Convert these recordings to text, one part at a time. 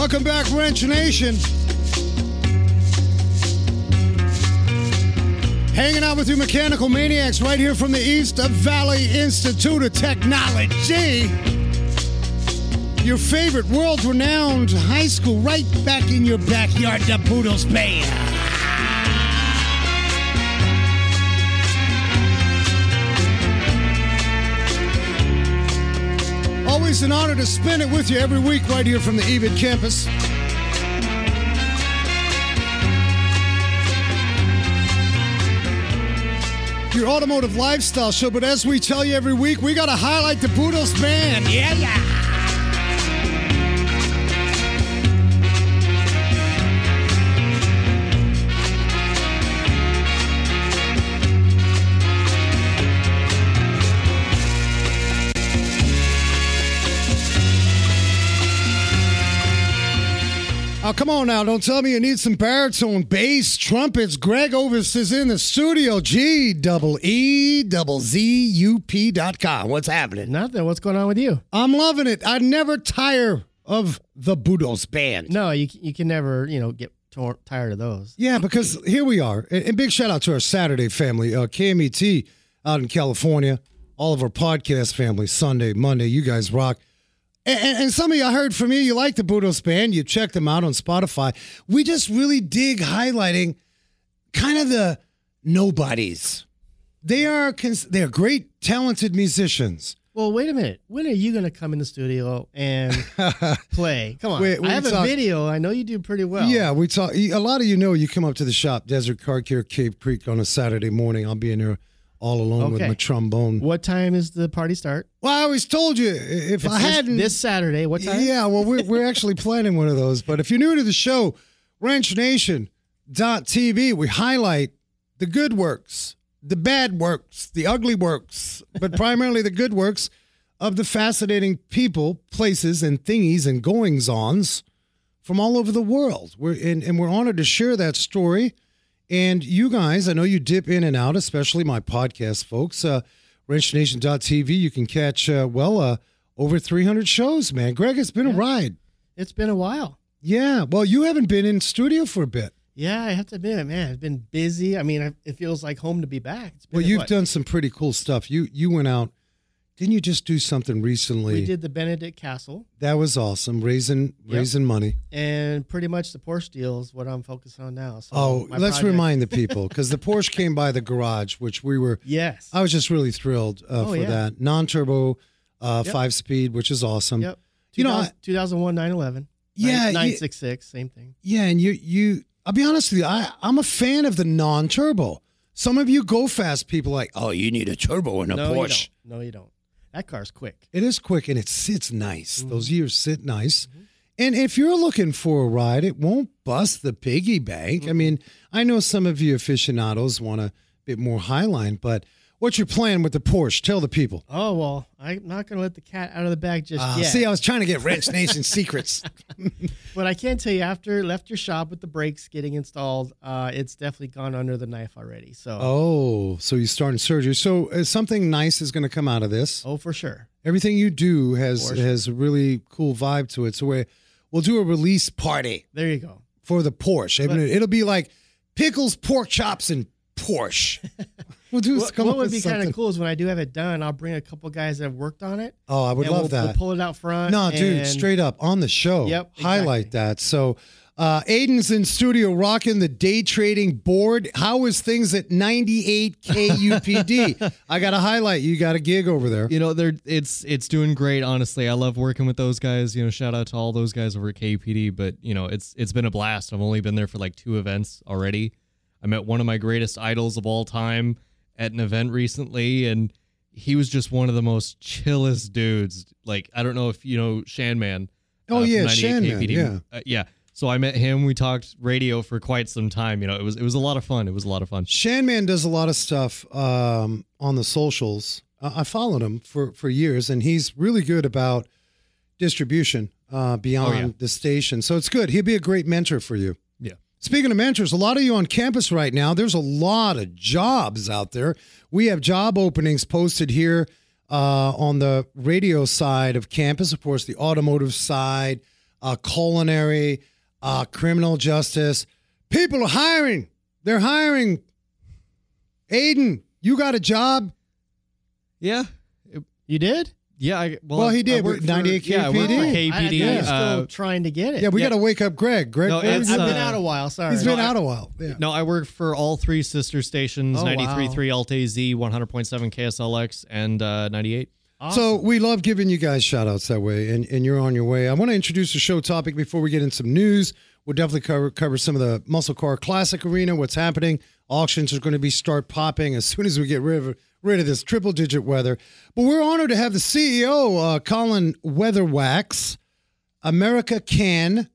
Welcome back, Wrench Nation. Hanging out with you, Mechanical Maniacs, right here from the East of Valley Institute of Technology. Your favorite world renowned high school right back in your backyard, the Boodles Bay. Always an honor to spend it with you every week right here from the EVIT campus. Your automotive lifestyle show, but as we tell you every week, we got to highlight the Budos band. Yeah, yeah. Oh, come on now. Don't tell me you need some baritone bass, trumpets. Greg Ovis is in the studio. G double E double Z U P dot com. What's happening? Nothing. What's going on with you? I'm loving it. I never tire of the Budos band. No, you you can never you know get tor- tired of those. Yeah, because here we are. And, and big shout out to our Saturday family, uh, KMET out in California, all of our podcast family, Sunday, Monday. You guys rock. And, and, some of you, I heard from you, you like the Budos band. You checked them out on Spotify. We just really dig highlighting kind of the nobodies. They are cons- they are great, talented musicians. Well, wait a minute. When are you going to come in the studio and play? Come on. We I have talk- a video. I know you do pretty well. Yeah, we talk. A lot of you know you come up to the shop, Desert Car Care, Cave Creek, on a Saturday morning. I'll be in there all alone with my trombone. What time is the party start? Well, I always told you if It's I this, hadn't. this Saturday. What time? Yeah, well, we're, we're actually planning one of those. But if you're new to the show, WrenchNation.tv, we highlight the good works, the bad works, the ugly works, but primarily the good works of the fascinating people, places, and thingies and goings ons from all over the world. We're and, and we're honored to share that story. And you guys, I know you dip in and out, especially my podcast folks. Uh, WrenchNation.tv, you can catch, uh, well, uh, over 300 shows, man. Greg, it's been a ride. It's been a while. Yeah. Well, you haven't been in studio for a bit. Yeah, I have to admit, man, I've been busy. I mean, it feels like home to be back. It's been Well, you've what? done some pretty cool stuff. You you went out. Didn't you just do something recently? We did the Benedict Castle, That was awesome. Raising Yep. raising money. and pretty much the Porsche deal is what I'm focused on now. So Oh, let's project- remind the people because the Porsche came by the garage, which we were. Yes. I was just really thrilled uh, Oh, for yeah. that non-turbo, uh, Yep. five speed, which is awesome. Yep. You know, 2000 2001 911. Yeah, you- 966, same thing. Yeah, and you you I'll be honest with you, I, I'm a fan of the non-turbo. Some of you go fast people are like, oh, you need a turbo in a no, Porsche. you. No, you don't. That car's quick. It is quick and it sits nice. Mm-hmm. Those years sit nice. And if you're looking for a ride, it won't bust the piggy bank. Mm-hmm. I mean, I know some of you aficionados want a bit more highline, but what's your plan with the Porsche? Tell the people. Oh well, I'm not gonna let the cat out of the bag just Uh, yet. See, I was trying to get Wrench Nation secrets. but I can tell you, after left your shop with the brakes getting installed, uh, it's definitely gone under the knife already. So, oh, so you're starting surgery. So uh, something nice is going to come out of this. Oh, for sure. Everything you do has has a really cool vibe to it. So we we'll do a release party There you go. for the Porsche. But- it'll be like pickles, pork chops, and Porsche. We'll do What, what would be kind of cool is when I do have it done, I'll bring a couple guys that have worked on it. Oh, I would and love we'll, that. We'll pull it out front. no, dude, straight up on the show. Yep, Highlight that. So, uh, Aiden's in studio rocking the day trading board. How is things at 98 KUPD? I got to highlight. You got a gig over there. You know, they're it's it's doing great. Honestly, I love working with those guys. You know, shout out to all those guys over at KPD. But you know, it's it's been a blast. I've only been there for like two events already. I met one of my greatest idols of all time at an event recently, and he was just one of the most chillest dudes. Like I don't know if you know Shan Man. Oh, from yeah, 98 Shan Man, yeah. Uh, yeah. So I met him. We talked radio for quite some time. You know, it was it was a lot of fun. It was a lot of fun. Shanman does a lot of stuff um, on the socials. Uh, I followed him for, for years, and he's really good about distribution uh, beyond Oh, yeah. the station. So it's good. He'd be a great mentor for you. Yeah. Speaking of mentors, a lot of you on campus right now, there's a lot of jobs out there. We have job openings posted here uh, on the radio side of campus, of course, the automotive side, uh, culinary, uh, criminal justice. People are hiring. They're hiring. Aiden, you got a job? Yeah. You did? Yeah. I, well, Well, he did work with 98 for, Yeah, I work for KPD. I, I KPD. think still uh, trying to get it. Yeah, we Yeah. got to wake up Greg. Greg, No, where I've he? been uh, out a while. Sorry. he's been I- out a while. Yeah. No, I work for all three sister stations: Oh, wow. 93.3 Alt Z, 100.7 KSLX, and uh, 98. So we love giving you guys shout outs that way, and, and you're on your way. I want to introduce the show topic before we get in some news. We'll definitely cover cover some of the Muscle Car Classic Arena, what's happening. Auctions are going to be start popping as soon as we get rid of rid of this triple digit weather. But we're honored to have the CEO, uh, Colin Weatherwax, America Can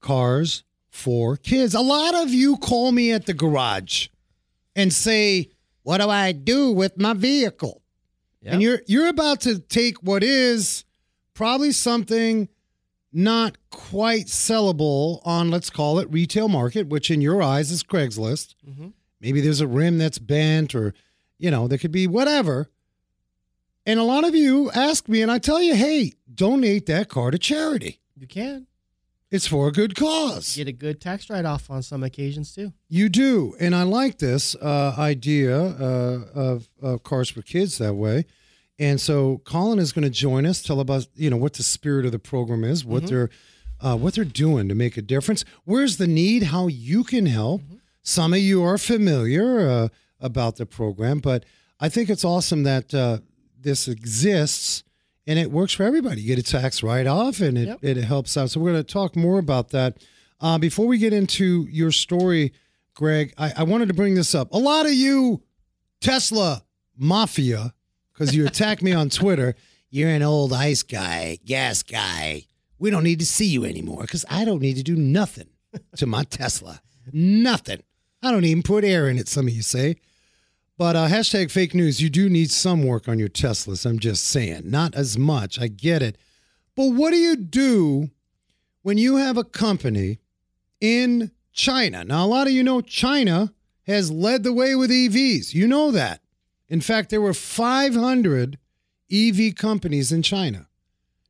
Cars for Kids. A lot of you call me at the garage and say, "What do I do with my vehicle?" And you're you're about to take what is probably something not quite sellable on let's call it retail market, which in your eyes is Craigslist. Mhm. Maybe there's a rim that's bent or you know, there could be whatever. And a lot of you ask me and I tell you, "Hey, donate that car to charity. You can It's for a good cause." You get a good tax write off on some occasions too. You do, and I like this uh, idea uh, of, of Cars for Kids that way. And so Colin is going to join us, tell about you know what the spirit of the program is, what they're uh, what they're doing to make a difference. Where's the need? How you can help. Some of you are familiar uh, about the program, but I think it's awesome that uh, this exists and it works for everybody. You get a tax write off, and it, Yep. it helps out. So we're going to talk more about that. Uh, before we get into your story, Greg, I, I wanted to bring this up. A lot of you Tesla mafia, because you attacked me on Twitter, you're an old ice guy, gas guy. We don't need to see you anymore because I don't need to do nothing to my Tesla. Nothing. I don't even put air in it, some of you say. But uh, hashtag fake news, you do need some work on your Teslas. I'm just saying. Not as much. I get it. But what do you do when you have a company in China? Now, a lot of you know China has led the way with EVs. You know that. In fact, there were 500 EV companies in China.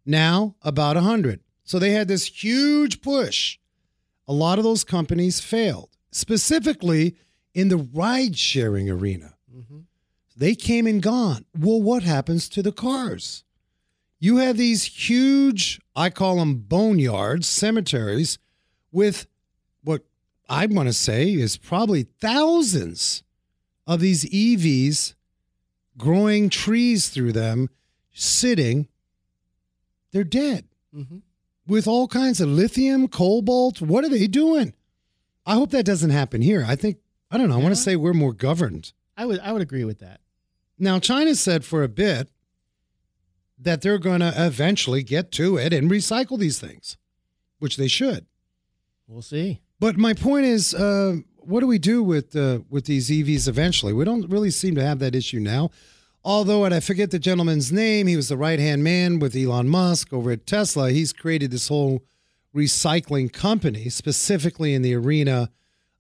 Now, about 100. So they had this huge push. A lot of those companies failed, specifically in the ride sharing arena. Mm-hmm. They came and gone. Well, what happens to the cars? You have these huge, I call them boneyards, cemeteries, with what I want to say is probably thousands of these EVs growing trees through them, sitting. They're dead Mm-hmm. with all kinds of lithium, cobalt. What are they doing? I hope that doesn't happen here. I think, I don't know, I want to say we're more governed. I would I would agree with that. Now, China said for a bit that they're going to eventually get to it and recycle these things, which they should. We'll see. But my point is, uh, what do we do with uh, with these EVs eventually? We don't really seem to have that issue now. Although, and I forget the gentleman's name, he was the right hand man with Elon Musk over at Tesla. He's created this whole recycling company specifically in the arena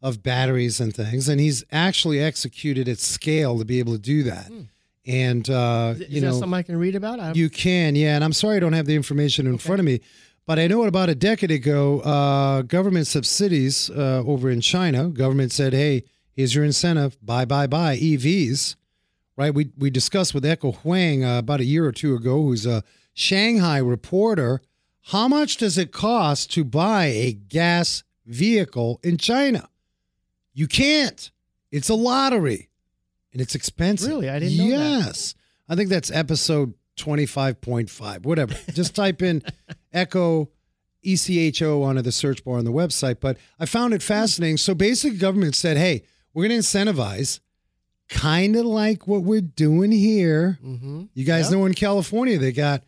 of batteries and things, and he's actually executed at scale to be able to do that. And uh, Is, is you know, something I can read about? I, you can, yeah. And I'm sorry I don't have the information in front of me, but I know about a decade ago, uh, government subsidies uh, over in China, government said, hey, here's your incentive, buy, buy, buy EVs, right? We, we discussed with Echo Huang uh, about a year or two ago, who's a Shanghai reporter. How much does it cost to buy a gas vehicle in China? You can't. It's a lottery and it's expensive. Really? I didn't know that. Yes. I think that's episode 25.5, whatever. Just type in Echo ECHO onto the search bar on the website. But I found it fascinating. So basically, government said, hey, we're going to incentivize kind of like what we're doing here. mm-hmm. You guys Yep. know in California, they got,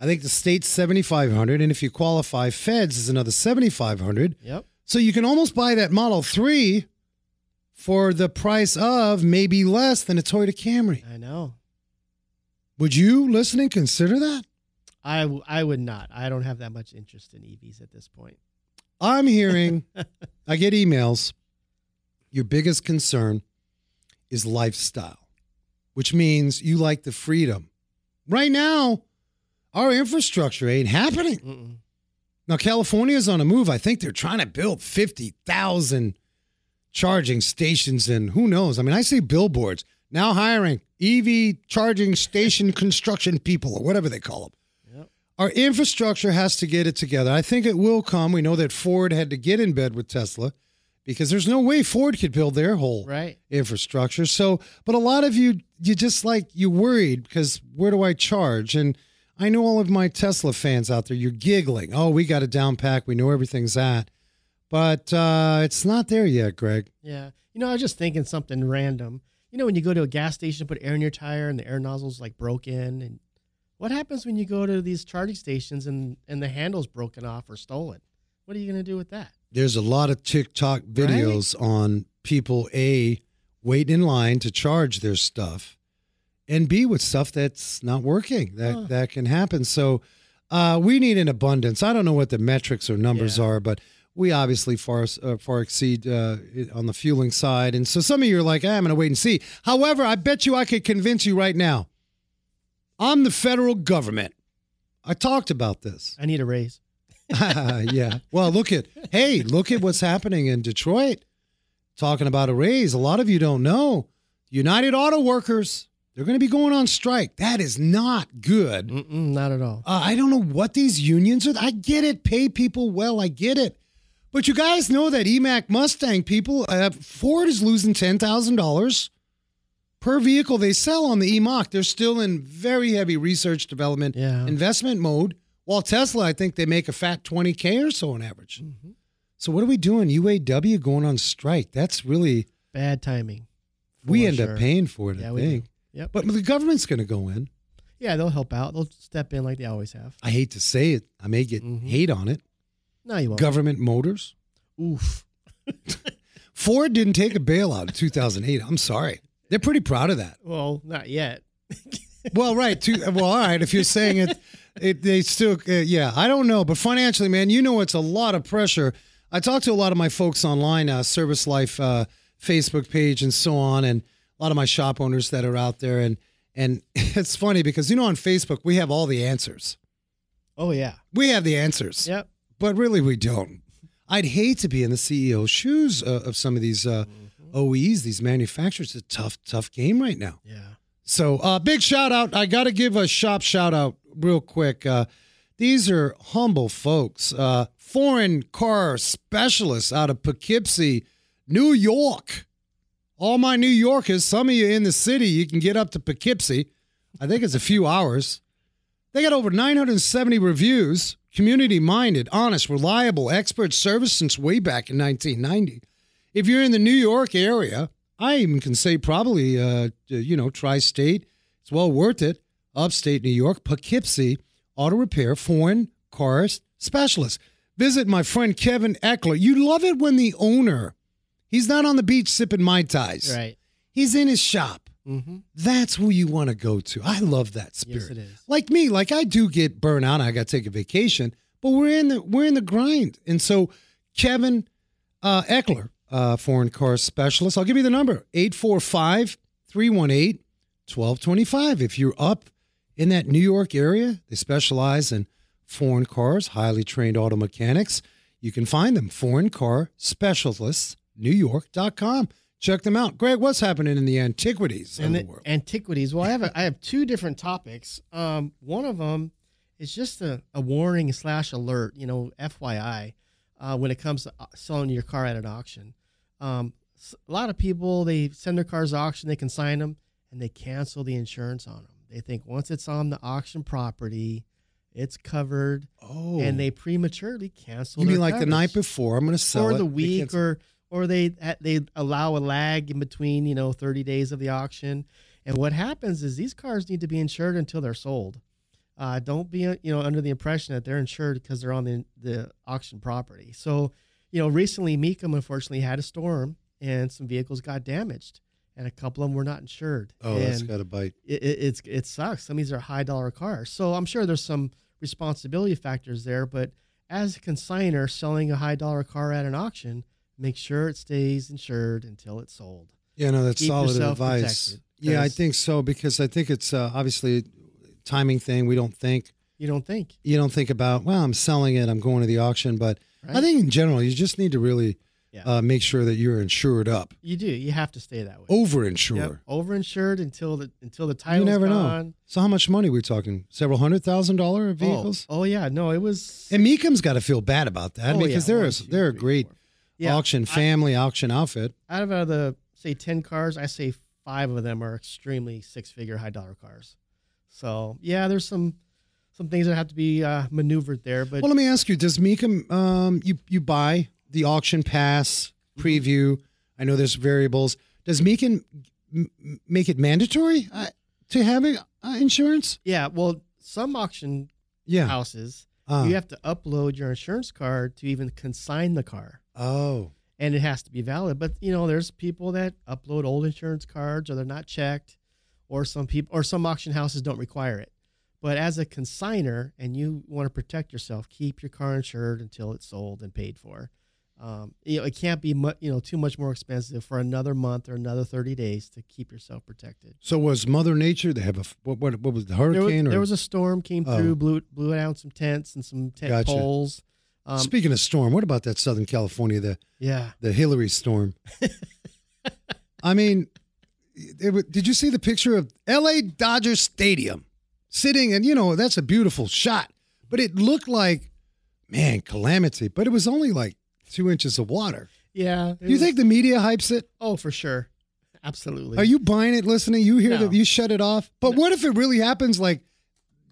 I think the state's 7,500. And if you qualify feds, is another 7,500. Yep. So you can almost buy that Model 3 for the price of maybe less than a Toyota Camry. I know. Would you listening consider that? I, w- I would not. I don't have that much interest in EVs at this point. I'm hearing, I get emails. Your biggest concern is lifestyle, which means you like the freedom. Right now, our infrastructure ain't happening. Mm-mm. Now, California's on a move. I think they're trying to build 50,000 charging stations, and who knows? I mean, I see billboards now hiring EV charging station construction people or whatever they call them. Yep. Our infrastructure has to get it together. I think it will come. We know that Ford had to get in bed with Tesla because there's no way Ford could build their whole Right. infrastructure. So, but a lot of you, you just like you worried because where do I charge? And I know all of my Tesla fans out there, you're giggling. Oh, we got a down pack. We know everything's at, but uh, it's not there yet, Greg. Yeah. You know, I was just thinking something random. You know, when you go to a gas station, put air in your tire, and the air nozzle's like broken, and what happens when you go to these charging stations and and the handle's broken off or stolen? What are you going to do with that? There's a lot of TikTok videos on people a waiting in line to charge their stuff, and b with stuff that's not working. That Huh. that can happen. So uh, we need an abundance. I don't know what the metrics or numbers Yeah. are, but we obviously far uh, far exceed uh, on the fueling side. And so some of you are like, "Ah, I'm going to wait and see. However, I bet you I could convince you right now. I'm the federal government. I talked about this. I need a raise. yeah. Well, look at hey, look at what's happening in Detroit. Talking about a raise. A lot of you don't know. United Auto Workers, they're going to be going on strike. That is not good. Mm-mm, not at all. Uh, I don't know what these unions are. I get it. Pay people well. I get it. But you guys know that EMAC Mustang people, uh, Ford is losing $10,000 per vehicle they sell on the EMAC. They're still in very heavy research development Yeah. investment mode. While Tesla, I think they make a fat 20K or so on average. Mhm. So what are we doing? UAW going on strike. That's really, Bad timing. we end sure. up paying for it, Yeah, I we do. think. Yep. But the government's going to go in. Yeah, they'll help out. They'll step in like they always have. I hate to say it. I may get Mhm. hate on it. No, you won't. Government Motors. Oof. Ford didn't take a bailout in 2008. I'm sorry. They're pretty proud of that. Well, not yet. Well, right. Well, all right. If you're saying it, it they still, uh, yeah, I don't know. But financially, man, you know it's a lot of pressure. I talked to a lot of my folks online, uh, Service Life uh, Facebook page and so on, and a lot of my shop owners that are out there. And, and it's funny because, you know, on Facebook, we have all the answers. Oh yeah. We have the answers. Yep. But really we don't. I'd hate to be in the CEO's shoes uh, of some of these uh, OEs, these manufacturers. It's a tough, tough game right now. Yeah. So, uh, big shout out. I got to give a shop shout out real quick. Uh, these are humble folks, uh, foreign car specialists out of Poughkeepsie, New York. All my New Yorkers, some of you in the city, you can get up to Poughkeepsie. I think it's a few hours. They got over 970 reviews, community minded, honest, reliable, expert service since way back in 1990. If you're in the New York area, I even can say probably, uh, you know, tri state, it's well worth it. Upstate New York, Poughkeepsie, auto repair, foreign cars specialist. Visit my friend Kevin Eckler. You love it when the owner, he's not on the beach sipping Mai Tais. Right. He's in his shop. Mm-hmm. That's who you want to go to. I love that spirit. Yes, it is. Like me, like I do get burnt out. I got to take a vacation, but we're in the we're in the grind. And so, Kevin uh, Eckler, uh, foreign car specialist, I'll give you the number 845 318 1225. If you're up in that New York area, they specialize in foreign cars, highly trained auto mechanics. You can find them, foreign car specialists, newyork.com. Check them out. Greg, what's happening in the antiquities and of the the world? antiquities. Well, I have a, I have two different topics. Um, one of them is just a, a warning slash alert. You know, FYI, uh, when it comes to uh, selling your car at an auction. Um, a lot of people they send their cars to auction, they consign them, and they cancel the insurance on them. They think once it's on the auction property, it's covered, Oh, and they prematurely cancel. You mean like the night before? I'm going to sell or it. the week or or they they allow a lag in between you know 30 days of the auction and what happens is these cars need to be insured until they're sold uh, don't be you know under the impression that they're insured because they're on the, the auction property so you know recently Mecum unfortunately had a storm and some vehicles got damaged and a couple of them were not insured oh, that's and got a bite. it, it, it's it sucks. Some of these are high dollar cars, so I'm sure there's some responsibility factors there. But as a consigner selling a high dollar car at an auction, make sure it stays insured until it's sold. Yeah, no, that's keep solid advice. Yeah, I think so because I think it's uh, obviously a timing thing. We don't think You don't think? you don't think about, well, I'm selling it, I'm going to the auction. But I think in general, you just need to really Yeah. uh, make sure that you're insured up, You do. You have to stay that way. over insured. Yep. Overinsured until the until the You title's never know. So, how much money we talking? Several hundred thousand dollar Oh, vehicles? Oh, yeah, no, it was. And Mecum's got to feel bad about that Oh, because yeah, they're a, they're a great four. Yeah, auction I- family auction outfit. out of uh, the say ten cars, I say five of them are extremely six figure high dollar cars. So yeah, there's some some things that have to be uh, maneuvered there, but Well, let me ask you: Does Mecum um, you you buy the auction pass Mm-hmm. preview? I know there's variables. Does Mecum m- make it mandatory uh, to having uh, insurance? yeah, well, some auction Yeah. houses Uh, you have to upload your insurance card to even consign the car. Oh, and it has to be valid. But you know, there's people that upload old insurance cards or they're not checked, or some people or some auction houses don't require it. But as a consigner and you want to protect yourself, keep your car insured until it's sold and paid for. Um, you know, it can't be mu- you know too much more expensive for another month or another 30 days to keep yourself protected. so was Mother Nature? They have a what? What, what was the There was, hurricane? there was a storm came Oh. through, blew blew down some tents and some tent Gotcha. poles. Um, speaking of storm, what about that Southern California the yeah, the Hilary storm? I mean, it, did you see the picture of L.A. Dodger Stadium sitting? And you know that's a beautiful shot, but it looked like man calamity. But it was only like two inches of water. yeah. Do you was- think the media hypes it? Oh, for sure, absolutely. Are you buying it? Listening? You hear No. that? You shut it off. But what if it really happens? Like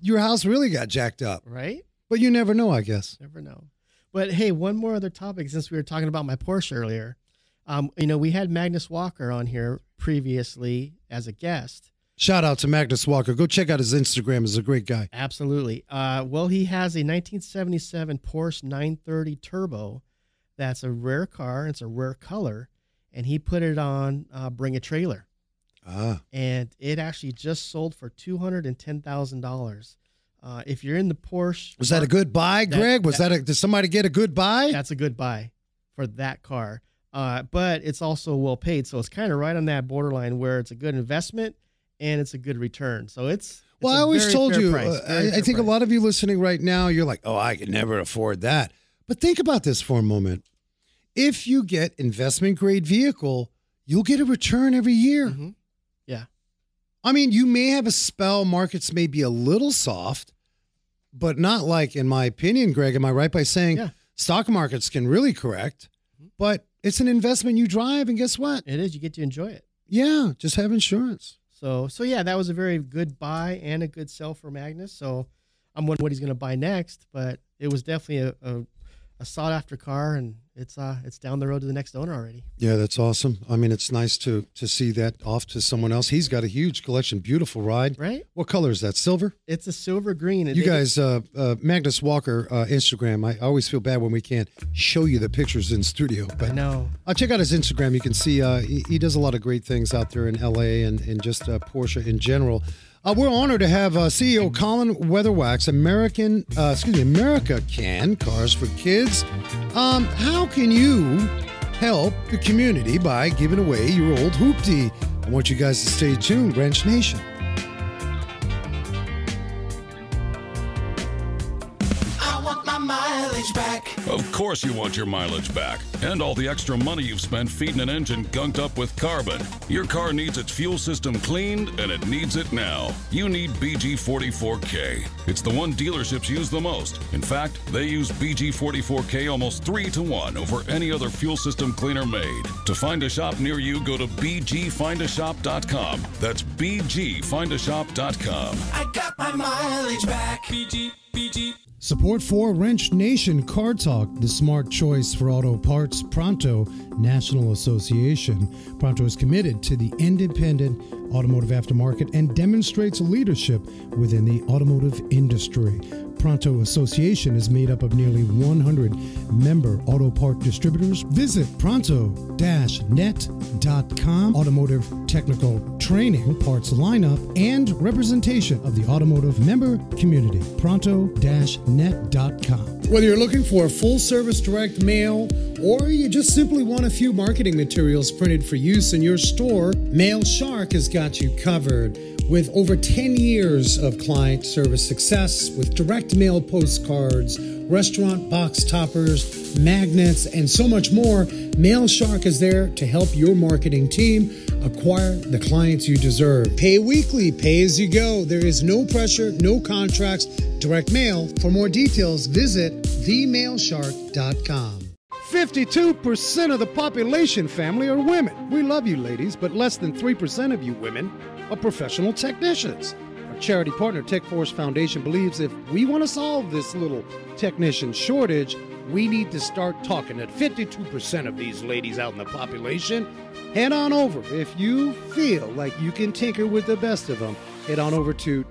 your house really got jacked up, right? but you never know. I guess. Never know. But hey, one more other topic since we were talking about my Porsche earlier. Um, you know, we had Magnus Walker on here previously as a guest. Shout out to Magnus Walker. Go check out his Instagram. He's a great guy. Absolutely. Uh, well, he has a 1977 Porsche 930 Turbo. That's a rare car. It's a rare color. And he put it on uh, Bring a Trailer. Ah. And it actually just sold for $210,000. Uh, if you're in the Porsche, was that a good buy, That- Greg? Was that- that, a? Did somebody get a good buy? that's a good buy for that car. Uh, but it's also well paid, so it's kind of right on that borderline where it's a good investment and it's a good return. So it's, Well, it's I always told you. price, uh, I, I think a lot of you listening right now, you're like, "Oh, I could never afford that." But think about this for a moment. If you get investment grade vehicle, you'll get a return every year. Mhm. I mean, you may have a spell. Markets may be a little soft, but not like, in my opinion, Greg. Am I right by saying Yeah. stock markets can really correct? But it's an investment you drive, and guess what? It is. You get to enjoy it. Yeah, just have insurance. So so yeah, that was a very good buy and a good sell for Magnus. So I'm wondering what he's going to buy next, but it was definitely a, a, a sought after car, and it's uh it's down the road to the next owner already. Yeah, that's awesome. I mean, it's nice to to see that off to someone else. He's got a huge collection, beautiful ride. Right? What color is that? Silver. It's a silver green. You guys, uh, uh, Magnus Walker, uh, Instagram. I always feel bad when we can't show you the pictures in studio, I but know. uh, check out his Instagram. You can see uh, he, he does a lot of great things out there in LA and, and just uh, Porsche in general. Uh, we're honored to have uh, CEO Colin Weatherwax, American, uh, excuse me, America Can Cars for Kids. Um, how can you help the community by giving away your old hoopty? I want you guys to stay tuned, Wrench Nation. Of course, you want your mileage back and all the extra money you've spent feeding an engine gunked up with carbon. Your car needs its fuel system cleaned, and it needs it now. You need BG44K. It's the one dealerships use the most. In fact, they use BG44K almost three to one over any other fuel system cleaner made. To find a shop near you, go to BGFindAShop.com. That's BGFindAShop.com. I got my mileage back. BG, BG. Support for Wrench Nation Car Talk, the smart choice for auto parts, Pronto National Association. Pronto is committed to the independent automotive aftermarket and demonstrates leadership within the automotive industry. Pronto Association is made up of nearly 100 member auto part distributors. Visit pronto-net.com. Automotive technical training, parts lineup, and representation of the automotive member community. Pronto-net.com. Whether you're looking for a full service direct mail or you just simply want a few marketing materials printed for use in your store, Mail Shark has got you covered. With over 10 years of client service success with direct mail postcards, restaurant box toppers, magnets, and so much more, MailShark is there to help your marketing team acquire the clients you deserve. Pay weekly, pay as you go. There is no pressure, no contracts, direct mail. For more details, visit themailshark.com. 52% of the population family are women. We love you, ladies, but less than 3% of you women are professional technicians. Our charity partner, TechForce Foundation, believes if we want to solve this little technician shortage, we need to start talking at 52% of these ladies out in the population. Head on over. If you feel like you can tinker with the best of them, head on over to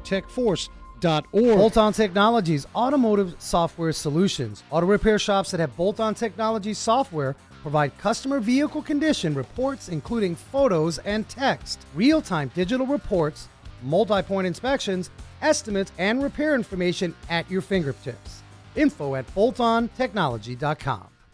techforce.org. Bolt On Technologies Automotive Software Solutions. Auto repair shops that have Bolt On Technology software provide customer vehicle condition reports, including photos and text, real time digital reports, multi point inspections, estimates, and repair information at your fingertips. Info at boltontechnology.com.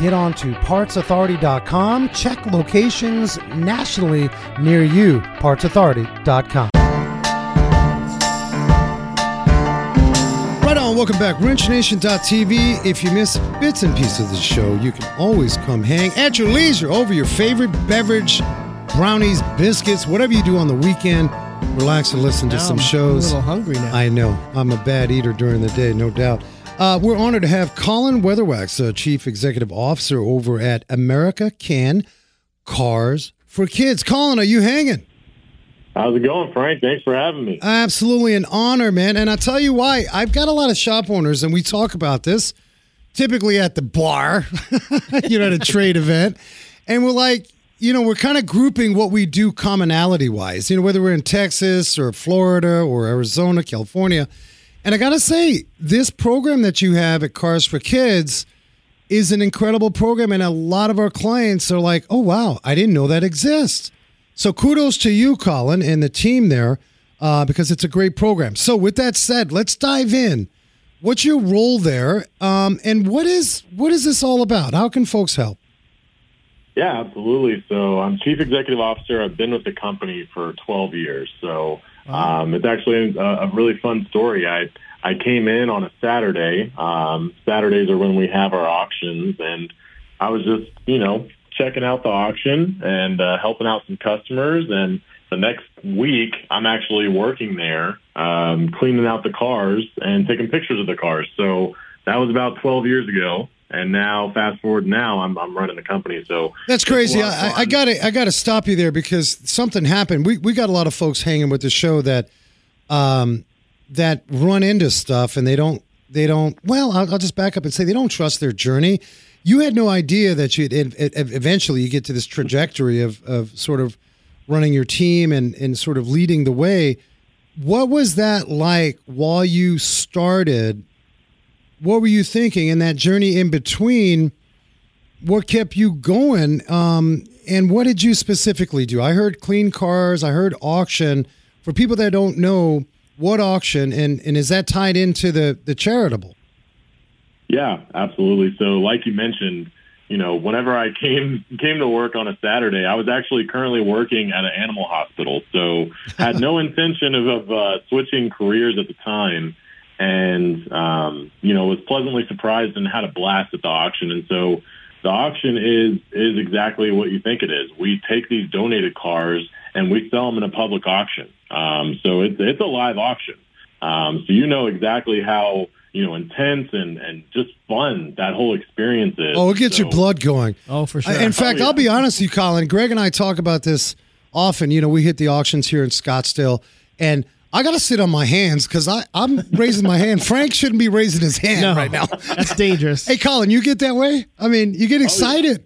Get on to partsauthority.com. Check locations nationally near you. Partsauthority.com. Right on, welcome back. WrenchNation.tv. If you miss bits and pieces of the show, you can always come hang at your leisure over your favorite beverage, brownies, biscuits, whatever you do on the weekend. Relax and listen to Now some I'm shows. A little hungry now. I know. I'm a bad eater during the day, no doubt. Uh, we're honored to have Colin Weatherwax, uh, Chief Executive Officer over at America Can Cars for Kids. Colin, are you hanging? How's it going, Frank? Thanks for having me. Absolutely an honor, man. And I'll tell you why. I've got a lot of shop owners, and we talk about this typically at the bar, you know, at a trade event. And we're like, you know, we're kind of grouping what we do commonality wise, you know, whether we're in Texas or Florida or Arizona, California. And I got to say, this program that you have at Cars for Kids is an incredible program. And a lot of our clients are like, oh, wow, I didn't know that exists. So kudos to you, Colin, and the team there, uh, because it's a great program. So with that said, let's dive in. What's your role there, um, and what is what is this all about? How can folks help? Yeah, absolutely. So I'm chief executive officer. I've been with the company for 12 years. So um, it's actually a, a really fun story. I I came in on a Saturday. Um, Saturdays are when we have our auctions, and I was just you know checking out the auction and uh, helping out some customers. And the next week, I'm actually working there, um, cleaning out the cars and taking pictures of the cars. So that was about 12 years ago. And now, fast forward now, I'm, I'm running the company. So That's crazy. I, I got to I got to stop you there because something happened. We we got a lot of folks hanging with the show that um that run into stuff and they don't they don't. Well, I'll, I'll just back up and say they don't trust their journey. You had no idea that you eventually you get to this trajectory of of sort of running your team and and sort of leading the way. What was that like while you started? What were you thinking in that journey in between? What kept you going? Um, and what did you specifically do? I heard clean cars. I heard auction. For people that don't know, what auction and and is that tied into the the charitable? Yeah, absolutely. So, like you mentioned, you know, whenever I came came to work on a Saturday, I was actually currently working at an animal hospital, so had no intention of, of uh, switching careers at the time, and um, you know, was pleasantly surprised and had a blast at the auction. And so, the auction is is exactly what you think it is. We take these donated cars and we sell them in a public auction. Um, so it's it's a live auction. Um, so you know exactly how you know intense and and just fun that whole experience is. Oh, it gets So- your blood going. Oh, for sure. I- In fact, Oh, yeah. I'll be honest with you, Colin. Greg and I talk about this often. You know, we hit the auctions here in Scottsdale, and I got to sit on my hands because I I'm raising my hand. Frank shouldn't be raising his hand no, right now. that's dangerous. Hey, Colin, you get that way? I mean, you Oh, get excited.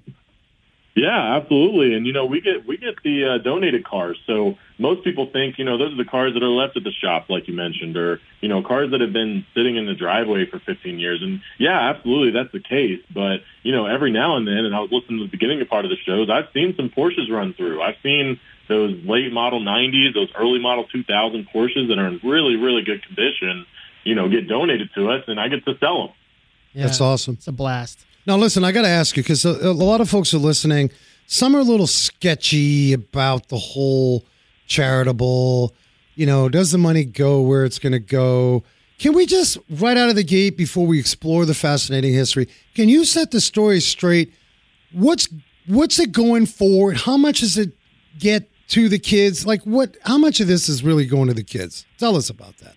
Yeah, absolutely. And you know, we get we get the uh, donated cars. So most people think, you know, those are the cars that are left at the shop, like you mentioned, or you know, cars that have been sitting in the driveway for 15 years. And yeah, absolutely, that's the case. But you know, every now and then, and I was listening to the beginning of part of the shows, I've seen some Porsches run through. I've seen those late model 90s, those early model 2000 Porsches that are in really, really good condition. You know, get donated to us, and I get to sell them. Yeah, That's awesome. It's a blast. Now, listen, I got to ask you because a, a lot of folks are listening. Some are a little sketchy about the whole charitable. You know, does the money go where it's going to go? Can we just, right out of the gate, before we explore the fascinating history, can you set the story straight? What's what's it going for? How much does it get to the kids? Like, what? How much of this is really going to the kids? Tell us about that.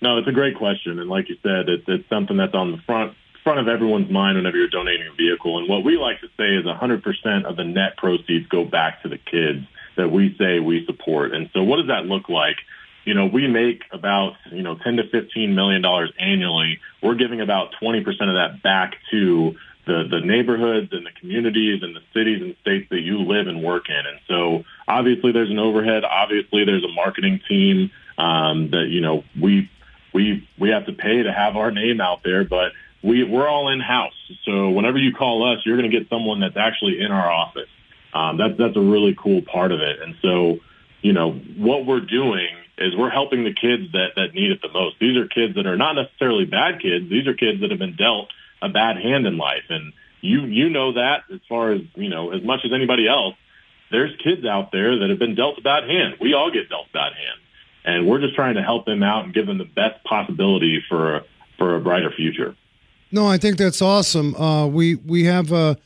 No, it's a great question, and like you said, it's, it's something that's on the front front of everyone's mind whenever you're donating a vehicle. And what we like to say is 100% of the net proceeds go back to the kids that we say we support. And so, what does that look like? You know, we make about you know 10 to 15 million dollars annually. We're giving about 20% of that back to the, the neighborhoods and the communities and the cities and states that you live and work in. And so obviously there's an overhead. Obviously there's a marketing team um, that, you know, we, we, we have to pay to have our name out there, but we, we're all in house. So whenever you call us, you're going to get someone that's actually in our office. Um, that's, that's a really cool part of it. And so, you know, what we're doing is we're helping the kids that, that need it the most. These are kids that are not necessarily bad kids. These are kids that have been dealt a bad hand in life. And you, you know that as far as, you know, as much as anybody else, there's kids out there that have been dealt a bad hand. We all get dealt a bad hand. And we're just trying to help them out and give them the best possibility for, for a brighter future. No, I think that's awesome. Uh, we we have a,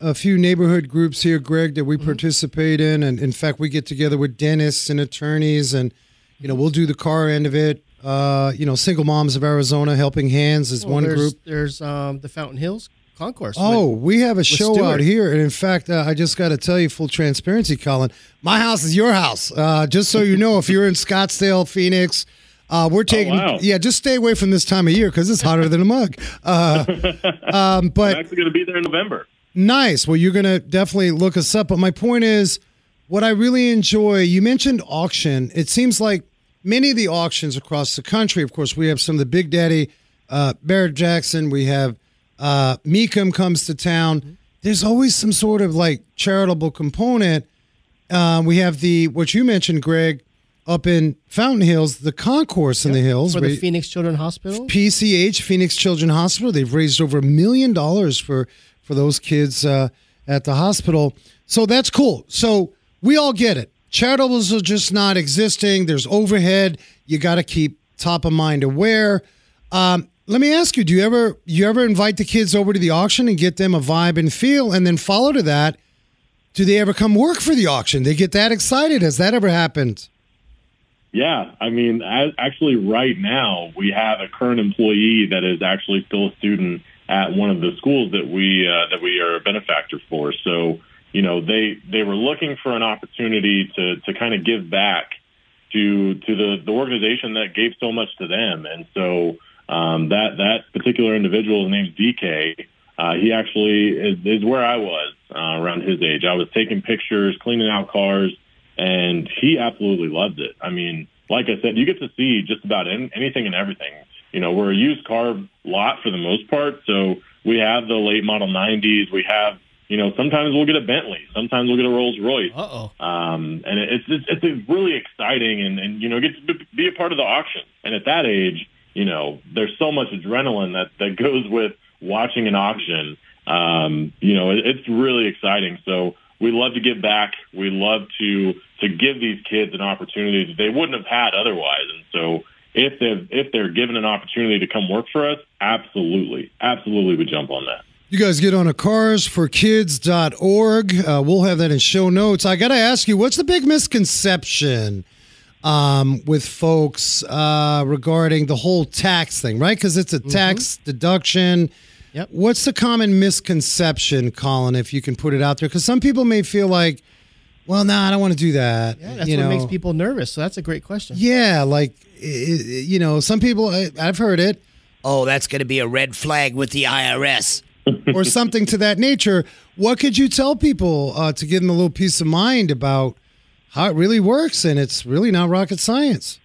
a few neighborhood groups here, Greg, that we participate in, and in fact, we get together with dentists and attorneys, and you know, we'll do the car end of it. Uh, you know, Single Moms of Arizona, Helping Hands is Well, one there's, group. There's um, the Fountain Hills Concours. Oh, we have a show Stewart. out here, and in fact, uh, I just got to tell you, full transparency, Colin, my house is your house. Uh, just so you know, if you're in Scottsdale, Phoenix, uh, we're taking. wow. Yeah, just stay away from this time of year because it's hotter than a mug. Uh, um, but I'm actually going to be there in November. Nice. Well, you're going to definitely look us up. But my point is, what I really enjoy, you mentioned auction. It seems like many of the auctions across the country, of course, we have some of the Big Daddy, uh, Barrett Jackson, we have uh, Mecum comes to town. There's always some sort of like charitable component. Um, we have the, what you mentioned, Greg, up in Fountain Hills, the concours in the hills. for where- the Phoenix Children Hospital. PCH Phoenix Children Hospital. They've raised over a million dollars for for those kids uh, at the hospital. So that's cool. So we all get it. Charitables are just not existing. There's overhead. You got to keep top of mind aware. Um, let me ask you: Do you ever you ever invite the kids over to the auction and get them a vibe and feel, and then follow to that? Do they ever come work for the auction? They get that excited. Has that ever happened? Yeah, I mean, actually, right now we have a current employee that is actually still a student at one of the schools that we uh, that we are a benefactor for. So, you know, they they were looking for an opportunity to to kind of give back to to the the organization that gave so much to them, and so um, that that particular individual, name's DK. Uh, he actually is, is where I was uh, around his age. I was taking pictures, cleaning out cars, and he absolutely loved it. I mean, like I said, you get to see just about an- anything and everything. You know, we're a used car lot for the most part, so we have the late model 90s. We have, you know, sometimes we'll get a Bentley, sometimes we'll get a Rolls Royce. Uh oh. Um, and it's, it's it's really exciting and and you know get to be a part of the auction. And at that age, you know, there's so much adrenaline that that goes with watching an auction. Um, you know, it, it's really exciting. So we love to give back. We love to to give these kids an opportunity that they wouldn't have had otherwise. And so if they if they're given an opportunity to come work for us, absolutely, absolutely, we jump on that. You guys get on a carsforkids.org. Uh, we'll have that in show notes. I got to ask you, what's the big misconception um, with folks uh, regarding the whole tax thing, right? Because it's a tax deduction. Yep. What's the common misconception, Colin, if you can put it out there? Because some people may feel like, well, no, I don't want to do that. Yeah, that's you what know? makes people nervous. So that's a great question. Yeah, like, you know, some people, I've heard it. Oh, that's going to be a red flag with the IRS. Or something to that nature. What could you tell people uh, to give them a little peace of mind about how it really works? And it's really not rocket science.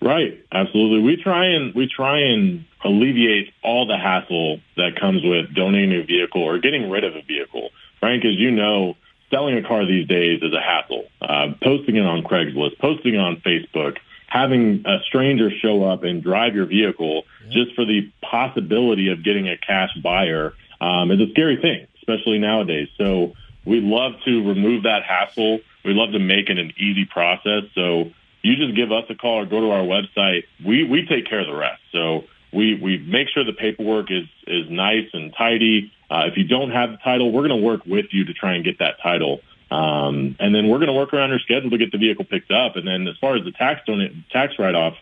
Right, absolutely. We try and we try and alleviate all the hassle that comes with donating a vehicle or getting rid of a vehicle. Frank, as you know, selling a car these days is a hassle. Uh, posting it on Craigslist, posting it on Facebook, having a stranger show up and drive your vehicle just for the possibility of getting a cash buyer um, is a scary thing, especially nowadays. So we love to remove that hassle. We love to make it an easy process. So you just give us a call or go to our website. We we take care of the rest. So we we make sure the paperwork is is nice and tidy. Uh, if you don't have the title, we're going to work with you to try and get that title. Um, and then we're going to work around your schedule to get the vehicle picked up. And then as far as the tax don- tax write off,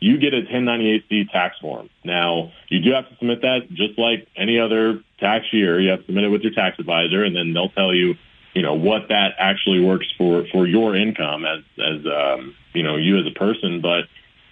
you get a 1098C tax form. Now you do have to submit that just like any other tax year. You have to submit it with your tax advisor, and then they'll tell you, you know, what that actually works for for your income as as um, you know you as a person. But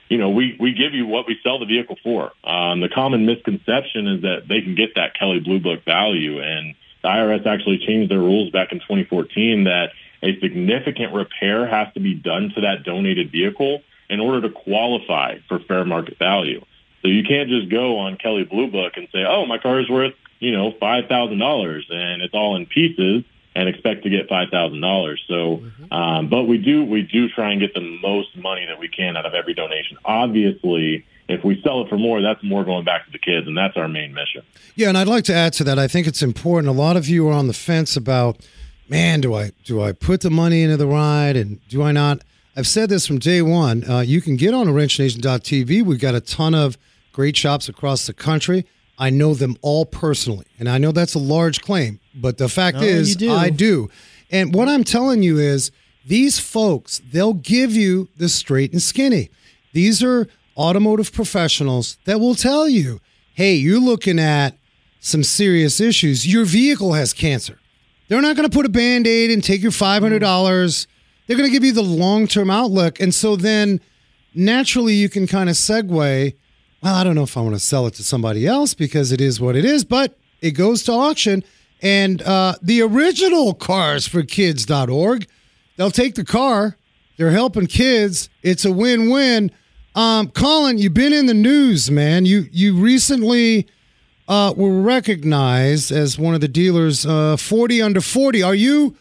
you know, we, we give you what we sell the vehicle for. Um, the common misconception is that they can get that Kelley Blue Book value. And the IRS actually changed their rules back in 2014 that a significant repair has to be done to that donated vehicle in order to qualify for fair market value. So you can't just go on Kelley Blue Book and say, oh, my car is worth, you know, $5,000 and it's all in pieces and expect to get five thousand dollars. So, um, but we do we do try and get the most money that we can out of every donation. Obviously, if we sell it for more, that's more going back to the kids, and that's our main mission. Yeah, and I'd like to add to that. I think it's important. A lot of you are on the fence about, man, do I do I put the money into the ride and do I not? I've said this from day one. Uh, you can get on wrenchnation.tv. We've got a ton of great shops across the country. I know them all personally, and I know that's a large claim, but the fact No, is, do. I do. And what I'm telling you is, these folks, they'll give you the straight and skinny. These are automotive professionals that will tell you, hey, you're looking at some serious issues. Your vehicle has cancer. They're not going to put a band aid and take your $500. They're going to give you the long term outlook. And so then naturally you can kind of segue. Well, I don't know if I want to sell it to somebody else because it is what it is, but it goes to auction. And uh, the original carsforkids.org, they'll take the car, they're helping kids. It's a win win. Um, Colin, you've been in the news, man. You you recently uh, were recognized as one of the dealers, uh, forty under forty. Are you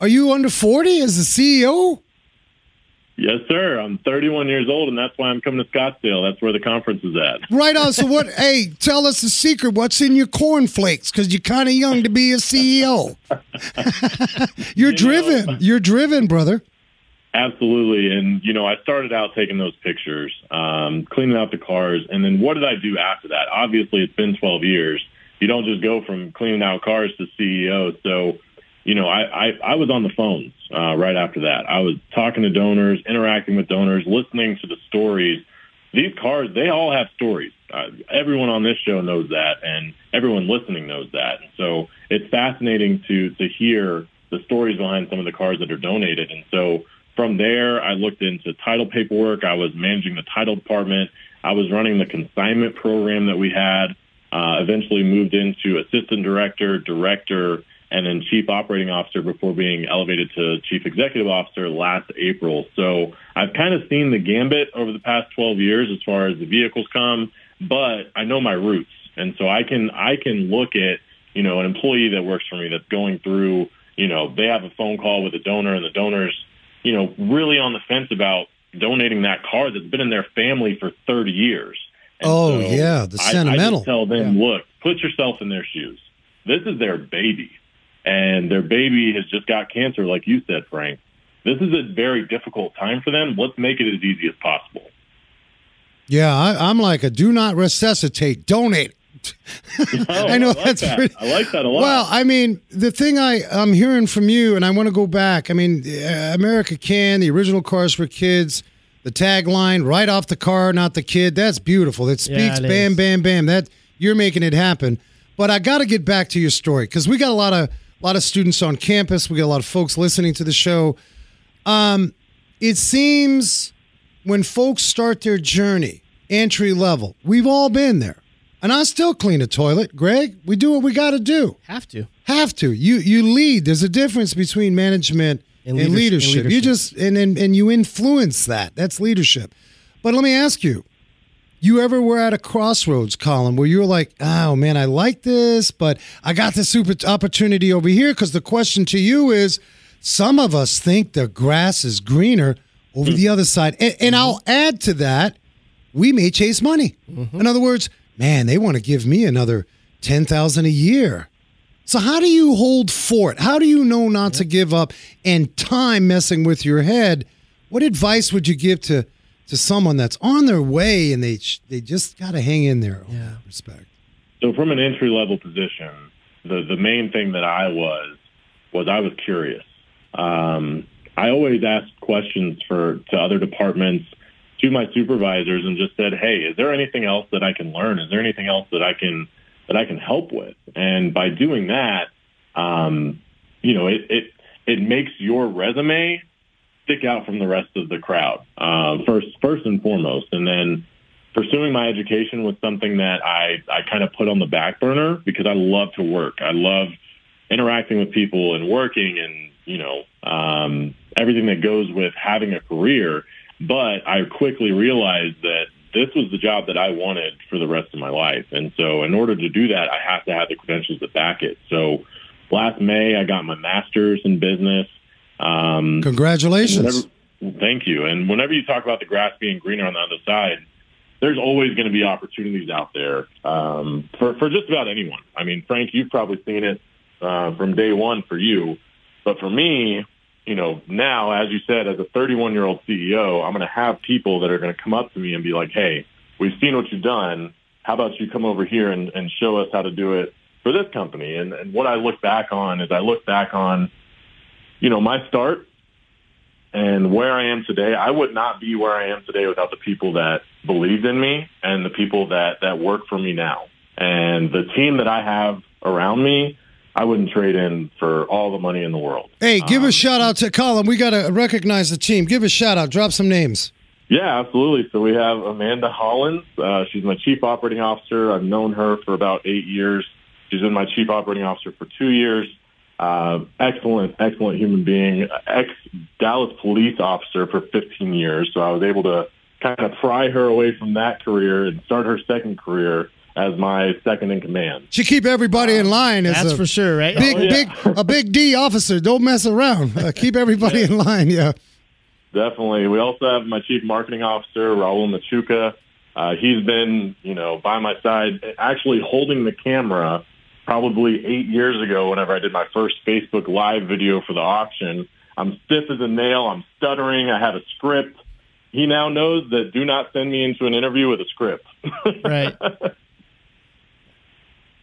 are you under forty as the E CEO? Yes, sir. I'm 31 years old, and that's why I'm coming to Scottsdale. That's where the conference is at. Right on. So what? hey, tell us the secret. What's in your cornflakes? Because you're kind of young to be a CEO. you're You driven. know- You're driven, brother. Absolutely. And, you know, I started out taking those pictures, um, cleaning out the cars. And then what did I do after that? Obviously, it's been 12 years. You don't just go from cleaning out cars to CEO. So, you know, I, I, I was on the phones uh, right after that. I was talking to donors, interacting with donors, listening to the stories. These cars, they all have stories. Uh, everyone on this show knows that, and everyone listening knows that. And so it's fascinating to to hear the stories behind some of the cars that are donated. And so from there, I looked into title paperwork. I was managing the title department. I was running the consignment program that we had. Uh, eventually moved into assistant director, director, and then chief operating officer before being elevated to chief executive officer last April. So I've kind of seen the gambit over the past 12 years as far as the vehicles come, but I know my roots. And so I can, I can look at, you know, an employee that works for me that's going through, you know, they have a phone call with a donor and the donor's, you know, really on the fence about donating that car that's been in their family for 30 years. And Oh, yeah, the I- I, sentimental. just tell them, look, put yourself in their shoes. This is their baby, and their baby has just got cancer, like you said, Frank. This is a very difficult time for them. Let's make it as easy as possible. Yeah, I, I'm like a do not resuscitate, donate. Oh, I know like that's that. pretty. I like that a lot. Well, I mean, the thing I I'm hearing from you, and I want to go back. I mean, uh, America Can, the original Cars for Kids, the tagline right off the car, not the kid. That's beautiful. It Yeah, speaks it bam, is. bam, bam. That you're making it happen. But I got to get back to your story because we got a lot of a lot of students on campus. We got a lot of folks listening to the show. Um, it seems when folks start their journey, entry level, we've all been there. and I still clean a toilet. Greg, we do what we got to do. Have to. Have to. You you lead. There's a difference between management and, And leadership. leadership- and You just and, and and you influence that. That's leadership. But let me ask you. You ever were at a crossroads, Colin, where you were like, "Oh man, I like this, but I got this super opportunity over here." Because the question to you is, some of us think the grass is greener over the other side, and, and I'll add to that, we may chase money. Mm-hmm. In other words, man, they want to give me another ten thousand a year. So how do you hold fort? How do you know not to give up and time messing with your head? What advice would you give to to someone that's on their way and they they just got to hang in there? Yeah, respect. So from an entry level position, the the main thing that I was was I was curious. Um, I always asked questions for to other departments, to my supervisors, and just said, "Hey, is there anything else that I can learn? Is there anything else that I can that I can help with?" And by doing that, um, you know, it it it makes your resume stick out from the rest of the crowd uh, first first and foremost, and then pursuing my education was something that I, I kind of put on the back burner because I love to work. I love interacting with people and working and, you know, um, everything that goes with having a career. But I quickly realized that this was the job that I wanted for the rest of my life. And so in order to do that, I have to have the credentials to back it. So last May, I got my master's in business. Um, Congratulations. Whenever, thank you. And whenever you talk about the grass being greener on the other side, there's always going to be opportunities out there um, for for just about anyone. I mean, Frank, you've probably seen it uh, from day one for you, but for me, you know, now as you said, as a 31 year old CEO, I'm going to have people that are going to come up to me and be like, "Hey, we've seen what you've done. How about you come over here and, and show us how to do it for this company?" And, and what I look back on is I look back on, you know, my start and where I am today, I would not be where I am today without the people that believed in me and the people that, that work for me now. And the team that I have around me, I wouldn't trade in for all the money in the world. Hey, give a shout out to Colin. We got to recognize the team. Give a shout out. Drop some names. Yeah, absolutely. So we have Amanda Hollins. Uh, she's my chief operating officer. I've known her for about eight years. She's been my chief operating officer for two years. Uh, excellent, excellent human being. Ex Dallas police officer for 15 years. So I was able to kind of pry her away from that career and start her second career as my second in command. She keep everybody in line. As That's a for sure, right? Big, Oh, yeah. big, a big D officer. Don't mess around. Uh, keep everybody in line. Yeah. Definitely. We also have my chief marketing officer, Raul Machuca. Uh, he's been, you know, by my side, actually holding the camera probably eight years ago whenever I did my first Facebook Live video for the auction. I'm stiff as a nail. I'm stuttering. I have a script. He now knows that do not send me into an interview with a script. Right.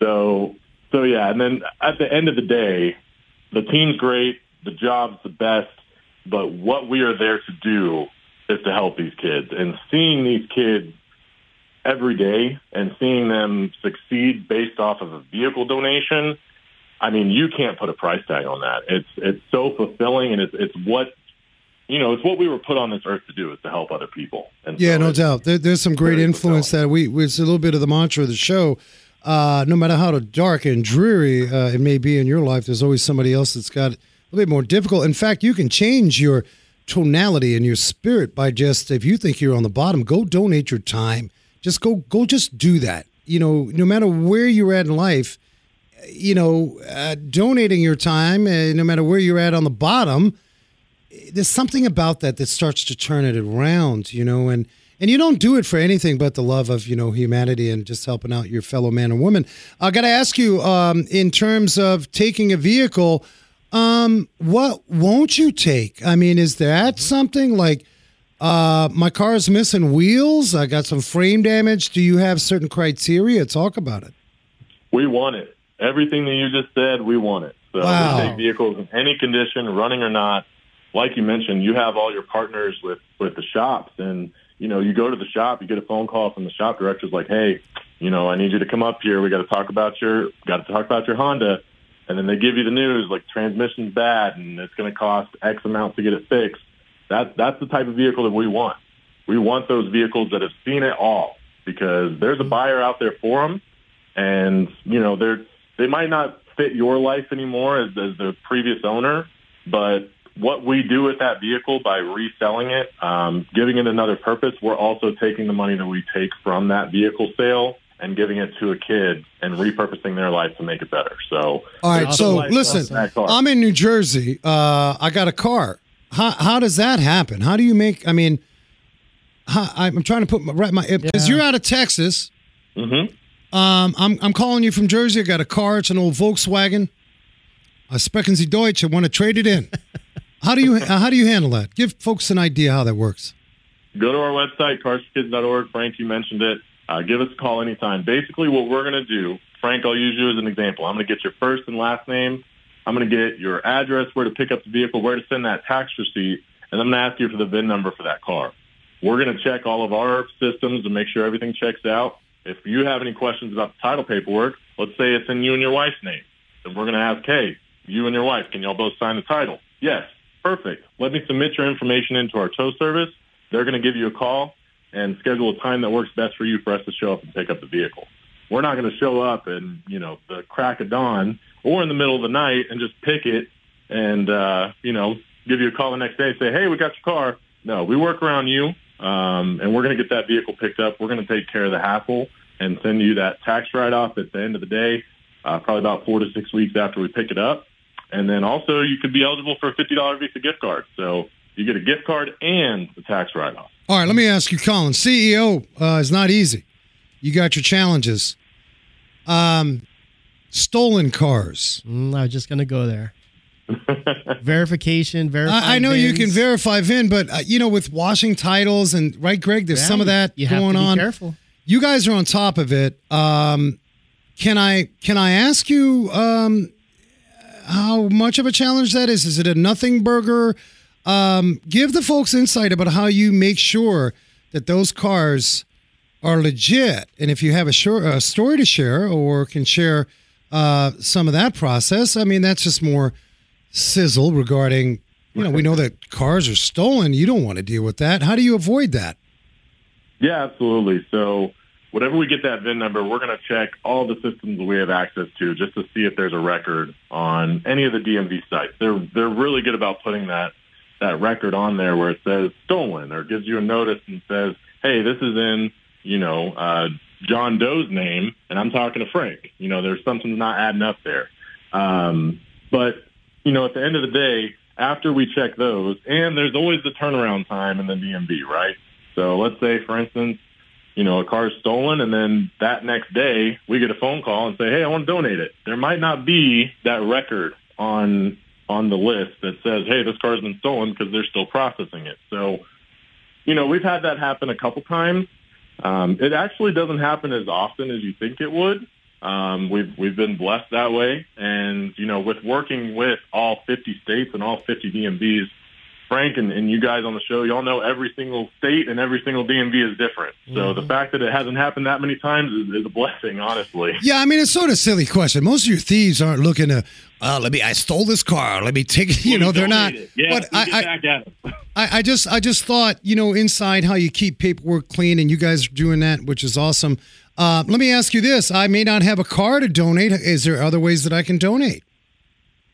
So, so yeah, and then at the end of the day, the team's great, the job's the best, but what we are there to do is to help these kids. And seeing these kids every day and seeing them succeed based off of a vehicle donation, I mean, you can't put a price tag on that. It's it's so fulfilling, and it's it's what you know, it's what we were put on this earth to do is to help other people. And Yeah, so no doubt. There, there's some great influence that we. It's a little bit of the mantra of the show. Uh, no matter how dark and dreary uh, it may be in your life, there's always somebody else that's got a little bit more difficult. In fact, you can change your tonality and your spirit by just if you think you're on the bottom, go donate your time. Just go, go, just do that. You know, no matter where you're at in life, you know, uh, donating your time, uh, no matter where you're at on the bottom, there's something about that that starts to turn it around, you know, and and you don't do it for anything but the love of you know humanity and just helping out your fellow man and woman. I got to ask you, um, in terms of taking a vehicle, um, what won't you take? I mean, is that something like? Uh, my car is missing wheels. I got some frame damage. Do you have certain criteria? Talk about it. We want it. Everything that you just said, we want it. So Wow. we take vehicles in any condition, running or not. Like you mentioned, you have all your partners with with the shops, and you know you go to the shop, you get a phone call from the shop director's like, "Hey, you know, I need you to come up here. We got to talk about your got to talk about your Honda." And then they give you the news like transmission's bad and it's going to cost X amount to get it fixed. That that's the type of vehicle that we want. We want those vehicles that have seen it all. because there's a buyer out there for them, and you know they're they might not fit your life anymore as, as the previous owner, but what we do with that vehicle by reselling it, um, giving it another purpose, we're also taking the money that we take from that vehicle sale and giving it to a kid and repurposing their life to make it better. So, All right. So listen, of that car. I'm in New Jersey. Uh, I got a car. How how does that happen? How do you make? I mean, how, I'm trying to put my right my because you're out of Texas. Mhm. Um, I'm I'm calling you from Jersey. I got a car. It's an old Volkswagen. I sprechen Sie Deutsch. I want to trade it in. how do you uh, how do you handle that? Give folks an idea how that works. go to our website, carsforkids.org. Frank, you mentioned it. Uh, give us a call anytime. Basically, what we're going to do, Frank, I'll use you as an example. I'm going to get your first and last name. I'm going to get your address, where to pick up the vehicle, where to send that tax receipt, and I'm going to ask you for the VIN number for that car. We're going to check all of our systems to make sure everything checks out. If you have any questions about the title paperwork, let's say it's in you and your wife's name, then we're going to ask, hey, you and your wife, can y'all both sign the title? Yes, perfect. Let me submit your information into our tow service. They're going to give you a call and schedule a time that works best for you for us to show up and pick up the vehicle. We're not going to show up and, you know, the crack of dawn or in the middle of the night and just pick it and, uh, you know, give you a call the next day and say, hey, we got your car. No, we work around you, um, and we're going to get that vehicle picked up. We're going to take care of the hassle and send you that tax write-off at the end of the day, uh, probably about four to six weeks after we pick it up. And then also you could be eligible for a $50 Visa gift card. So you get a gift card and the tax write-off. All right, let me ask you, Colin. CEO uh, is not easy. You got your challenges. Um, stolen cars. Mm, I was just gonna go there. Verification, verify. I, I know you can verify VIN, but uh, you know, with washing titles and right, Greg, there's Yeah, some of that you have going to be on. Careful. You guys are on top of it. Um, can I can I ask you um, how much of a challenge that is? Is it a nothing burger? Um, give the folks insight about how you make sure that those cars are legit, and if you have a, short, a story to share or can share uh, some of that process, I mean that's just more sizzle regarding. You know, we know that cars are stolen. You don't want to deal with that. How do you avoid that? Yeah, absolutely. So whenever we get that VIN number, we're going to check all the systems we have access to just to see if there's a record on any of the DMV sites. They're they're really good about putting that that record on there where it says stolen or gives you a notice and says, hey, this is in you know uh, John Doe's name, and I'm talking to Frank. You know, there's something not adding up there. Um, but you know, at the end of the day, after we check those, and there's always the turnaround time in the DMV, right? So let's say, for instance, you know, a car is stolen, and then that next day we get a phone call and say, "Hey, I want to donate it." There might not be that record on on the list that says, "Hey, this car's been stolen," because they're still processing it. So, you know, we've had that happen a couple times. Um, it actually doesn't happen as often as you think it would. Um, we've we've been blessed that way, and you know, with working with all 50 states and all 50 DMVs, Frank and, and you guys on the show, y'all know every single state and every single DMV is different. So the fact that it hasn't happened that many times is, is a blessing, honestly. Yeah, I mean it's sort of a silly question. Most of your thieves aren't looking to, uh, let me. I stole this car. Let me take it. You know, they're not. Yeah, but I, I, back at 'em. I, I just, I just thought, you know, inside how you keep paperwork clean, and you guys are doing that, which is awesome. Uh, let me ask you this: I may not have a car to donate. Is there other ways that I can donate?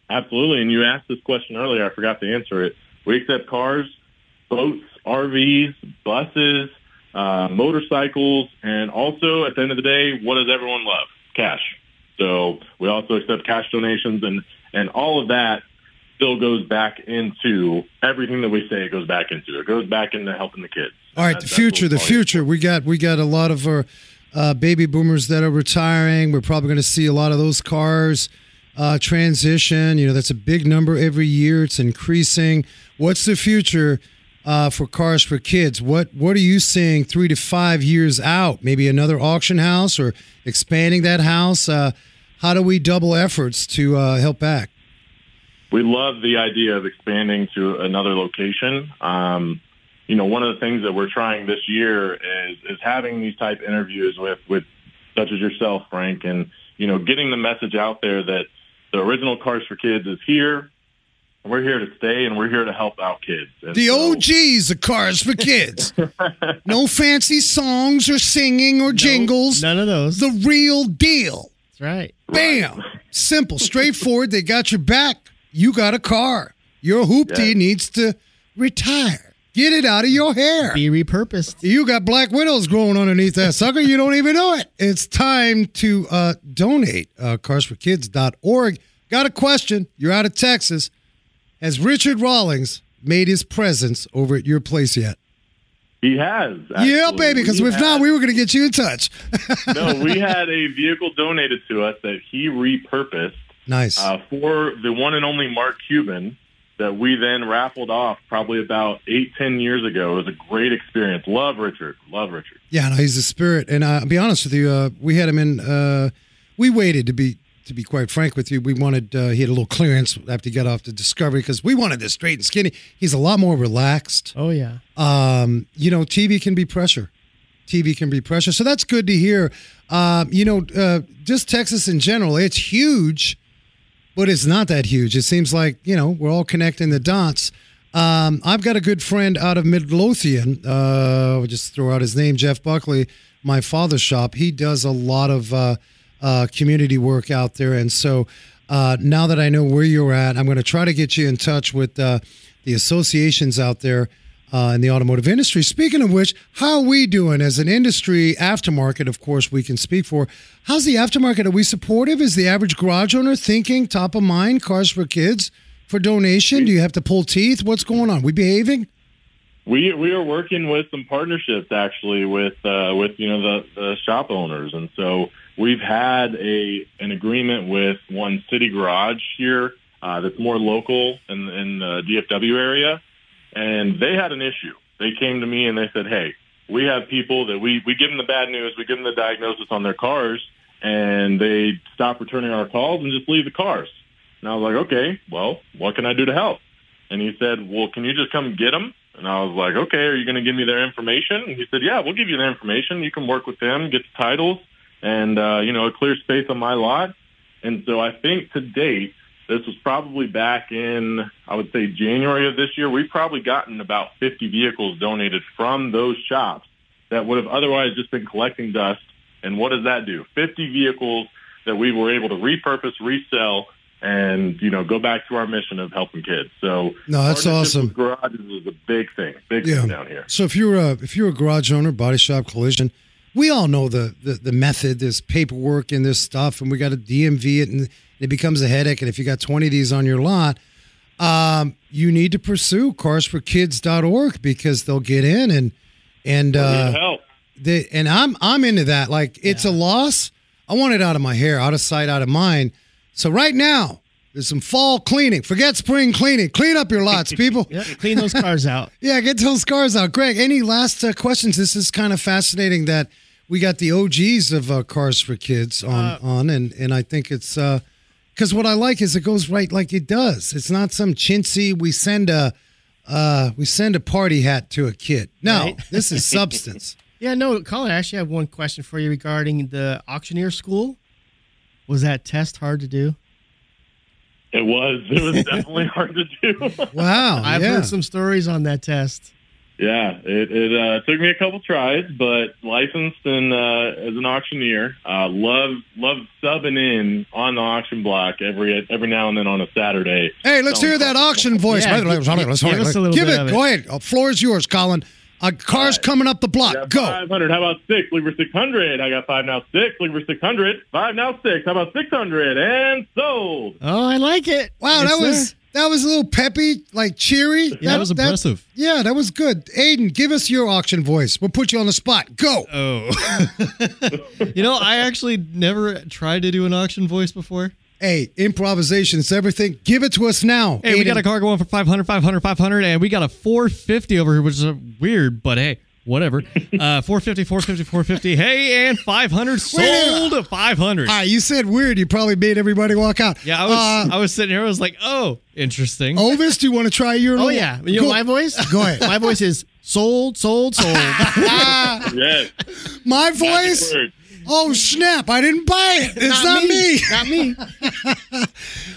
Absolutely. And you asked this question earlier. I forgot to answer it. We accept cars, boats, RVs, buses, uh, motorcycles, and also at the end of the day, what does everyone love? Cash. So we also accept cash donations, and and all of that still goes back into everything that we say it goes back into. It goes back into helping the kids. All right, That- the future, the it's all future. We got, we got a lot of our uh, baby boomers that are retiring. We're probably going to see a lot of those cars uh, transition. You know, that's a big number every year. It's increasing. What's the future uh, for cars for kids? What What are you seeing three to five years out? Maybe another auction house or expanding that house. Uh, how do we double efforts to uh, help back? we love the idea of expanding to another location. Um, you know, one of the things that we're trying this year is is having these type interviews with with such as yourself, Frank, and you know, getting the message out there that the original Cars for Kids is here. We're here to stay, and we're here to help out kids. And The so- OGs of Cars for Kids. no fancy songs or singing or jingles. None of those. The real deal. That's right. Bam. Simple, straightforward. They got your back. You got a car. Your hoopty Yeah. needs to retire. Get it out of your hair. Be repurposed. You got black widows growing underneath that sucker. You don't even know it. It's time to uh, donate. Uh, carsforkids.org. Got a question. You're out of Texas. Has Richard Rawlings made his presence over at your place yet? He has. yeah, baby, because We if not, we were going to get you in touch. no, we had a vehicle donated to us that he repurposed nice. uh, for the one and only Mark Cuban that we then raffled off probably about eight, ten years ago. It was a great experience. Love Richard. Love Richard. Yeah, no, he's a spirit. And uh, I'll be honest with you, uh, we had him in. Uh, we waited to be to be quite frank with you. We wanted uh, he had a little clearance after he got off the Discovery because we wanted this straight and skinny. He's a lot more relaxed. Oh yeah. Um, you know, TV can be pressure. TV can be pressure, so that's good to hear. Um, you know, uh, just Texas in general, it's huge, but it's not that huge. It seems like you know we're all connecting the dots. Um, I've got a good friend out of Midlothian. Uh, I'll just throw out his name, Jeff Buckley, my father's shop. He does a lot of uh, uh, community work out there, and so uh, now that I know where you're at, I'm going to try to get you in touch with uh, the associations out there uh, in the automotive industry. Speaking of which, how are we doing as an industry aftermarket? Of course, we can speak for. How's the aftermarket? Are we supportive? Is the average garage owner thinking top of mind cars for kids for donation? Do you have to pull teeth? What's going on? We behaving? We we are working with some partnerships actually with uh, with you know the, the shop owners, and so we've had a an agreement with one city garage here uh, that's more local in in the DFW area, and they had an issue. They came to me and they said, "Hey, we have people that we we give them the bad news, we give them the diagnosis on their cars, and they stop returning our calls and just leave the cars." And I was like, "Okay, well, what can I do to help?" And he said, "Well, can you just come get them?" And I was like, "Okay, are you going to give me their information?" And he said, "Yeah, we'll give you their information. You can work with them, get the titles, and uh, you know, a clear space on my lot." And so I think to date, this was probably back in, I would say January of this year. We've probably gotten about 50 vehicles donated from those shops that would have otherwise just been collecting dust. And what does that do? 50 vehicles that we were able to repurpose, resell, and you know go back to our mission of helping kids. So No, that's awesome. Garages is a big thing, big Yeah. thing down here. So if you're a if you're a garage owner, body shop, collision, we all know the the, the method. There's paperwork and this stuff, and we got to DMV it, and it becomes a headache. And if you got 20 of these on your lot, um, you need to pursue carsforkids.org because they'll get in and and uh, help. they, and I'm I'm into that. Like it's a loss. I want it out of my hair, out of sight, out of mind. So right now, there's some fall cleaning. Forget spring cleaning. Clean up your lots, people. Yep. Clean those cars out. Yeah, get those cars out. Greg, any last uh, questions? This is kind of fascinating that we got the OGs of uh, Cars for Kids on, on and, and I think it's because what I like is it goes right like it does. It's not some chintzy, we send a uh, we send a party hat to a kid. No, Right. this is substance. Yeah, no, Colin, I actually have one question for you regarding the auctioneer school. Was that test hard to do? It was. It was definitely hard to do. Wow. I've yeah. heard some stories on that test. Yeah, it, it uh, took me a couple tries, but licensed and uh, as an auctioneer, uh, love love subbing in on the auction block every every now and then on a Saturday. Hey, let's hear that auction voice. Yeah, Let's- give- let's- give us a Give it. of it. Go ahead. Uh, floor is yours, Colin. A car's coming up the block. Go. 500. How about six? Leave for 600. I got five now six. Leave for 600. Five now six. How about 600? And sold. Oh, I like it. Wow, It's that was there. that was a little peppy, like cheery. Yeah, that was impressive. yeah, that was good. Aiden, give us your auction voice. We'll put you on the spot. Go. Oh. you know, I actually never tried to do an auction voice before. Hey, improvisation is everything. Give it to us now. Hey, we got a car going for 500, 500, 500, and we got a 450 over here, which is weird, but hey, whatever. Uh, 450, 450, 450. Hey, and 500 sold. 500. All right, you said weird. You probably made everybody walk out. Yeah, I was Uh, I was sitting here. I was like, oh, interesting. Ovis, do you want to try your? Oh little- yeah, you know my voice. Go ahead. My voice is sold, sold, sold. Yes. My Magic voice. Oh snap! I didn't buy it. It's not, me. Not me.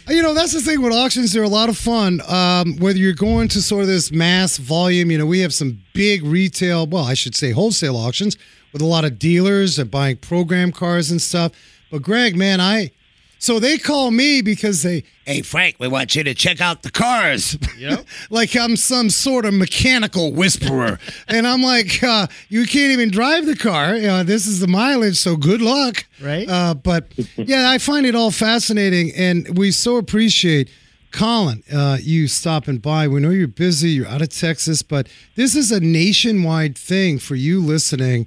You know, that's the thing with auctions. They're a lot of fun. Um, whether you're going to sort of this mass volume, you know, we have some big retail, well, I should say wholesale auctions with a lot of dealers and buying program cars and stuff. But Greg, man, I so they call me because they, hey Frank, we want you to check out the cars. Yep. like I'm some sort of mechanical whisperer, and I'm like, uh, you can't even drive the car. You know, this is the mileage, so good luck. Right. Uh, but yeah, I find it all fascinating, and we so appreciate. Colin, uh, you stopping by. We know you're busy, you're out of Texas, but this is a nationwide thing for you listening.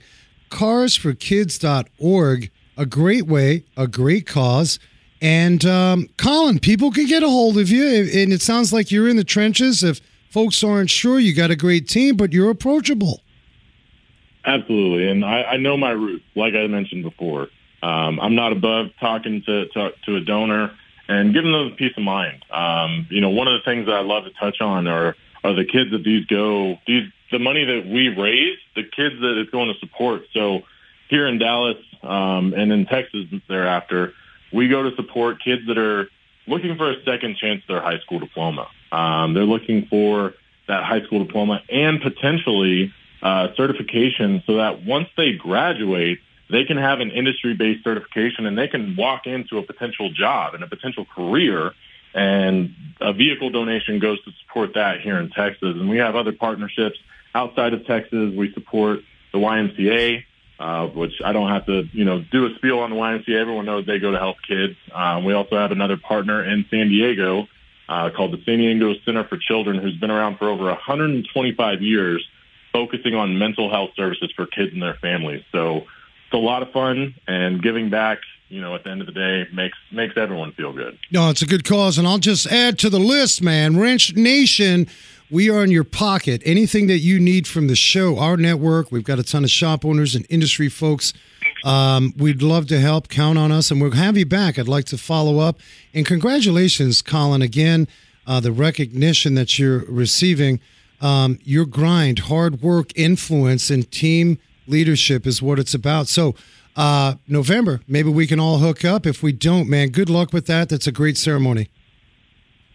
Carsforkids.org, a great way, a great cause. And um, Colin, people can get a hold of you, and it sounds like you're in the trenches. If folks aren't sure, you got a great team, but you're approachable. Absolutely, and I, I know my roots. Like I mentioned before, um, I'm not above talking to, to to a donor and giving them peace of mind. Um, you know, one of the things that I love to touch on are are the kids that these go these the money that we raise, the kids that it's going to support. So here in Dallas um, and in Texas thereafter, we go to support kids that are looking for a second chance at their high school diploma. Um, they're looking for that high school diploma and potentially uh, certification so that once they graduate, they can have an industry-based certification and they can walk into a potential job and a potential career. And a vehicle donation goes to support that here in Texas. And we have other partnerships outside of Texas. We support the YMCA, uh, which I don't have to, you know, do a spiel on the YMCA. Everyone knows they go to help kids. Um, we also have another partner in San Diego uh, called the San Diego Center for Children, who's been around for over 125 years, focusing on mental health services for kids and their families. So it's a lot of fun, and giving back, you know, at the end of the day, makes makes everyone feel good. No, it's a good cause, and I'll just add to the list, man. Wrench Nation, we are in your pocket. Anything that you need from the show, our network, we've got a ton of shop owners and industry folks. Um, we'd love to help. Count on us, and we'll have you back. I'd like to follow up. And congratulations, Colin, again, uh, the recognition that you're receiving. Um, your grind, hard work, influence, and team leadership is what it's about. So, uh, November, maybe we can all hook up. If we don't, man, good luck with that. That's a great ceremony.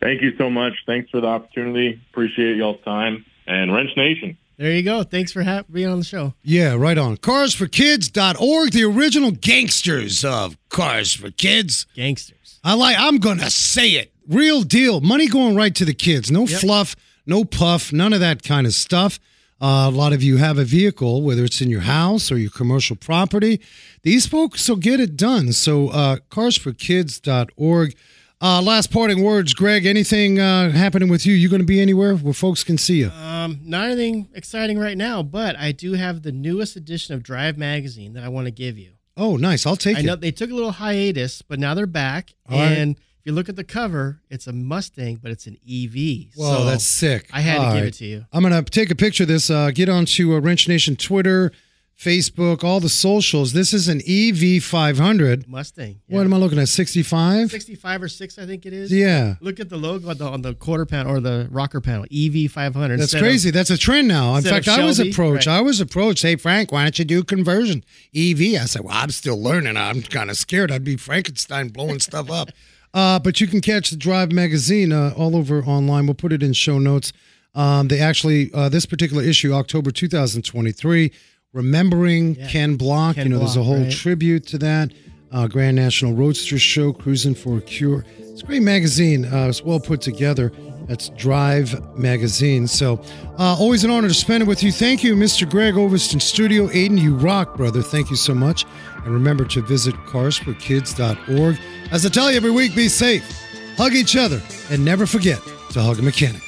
Thank you so much. Thanks for the opportunity. Appreciate y'all's time. And Wrench Nation. There you go. Thanks for ha- being on the show. Yeah, right on. Carsforkids.org, the original gangsters of Cars for Kids. Gangsters. I like, I'm going to say it. Real deal. Money going right to the kids. No Yep. fluff, no puff, none of that kind of stuff. Uh, a lot of you have a vehicle, whether it's in your house or your commercial property. These folks will get it done. So, uh, carsforkids.org. Uh, last parting words, Greg. Anything uh, happening with you? You going to be anywhere where folks can see you? Um, not anything exciting right now, but I do have the newest edition of Drive Magazine that I want to give you. Oh, nice. I'll take I it. know they took a little hiatus, but now they're back. All right. and if you look at the cover, it's a Mustang, but it's an EV. Whoa, so that's sick. I had to All give right. it to you. I'm gonna take a picture of this. Uh, get onto uh, Wrench Nation Twitter, Facebook, all the socials. This is an EV 500. Mustang. What am I looking at? 65. 65 or 6, I think it is. Yeah. Look at the logo on the, on the quarter panel or the rocker panel, EV 500. That's instead of- crazy. That's a trend now. In instead fact, of I was Shelby, approached. right. I was approached. Hey, Frank, why don't you do conversion EV? I said, well, I'm still learning. I'm kind of scared. I'd be Frankenstein blowing stuff up. Uh, but you can catch the Drive magazine uh, all over online. We'll put it in show notes. Um, they actually, uh, this particular issue, October 2023, remembering Ken Block. Ken you know, there's a whole right. tribute to that. Uh, Grand National Roadster Show, Cruising for a Cure. It's a great magazine. Uh, it's well put together. That's Drive Magazine. So, uh, always an honor to spend it with you. Thank you, Mr. Greg Overston Studio. Aiden, you rock, brother. Thank you so much. And remember to visit carsforkids.org. As I tell you every week, be safe, hug each other, and never forget to hug a mechanic.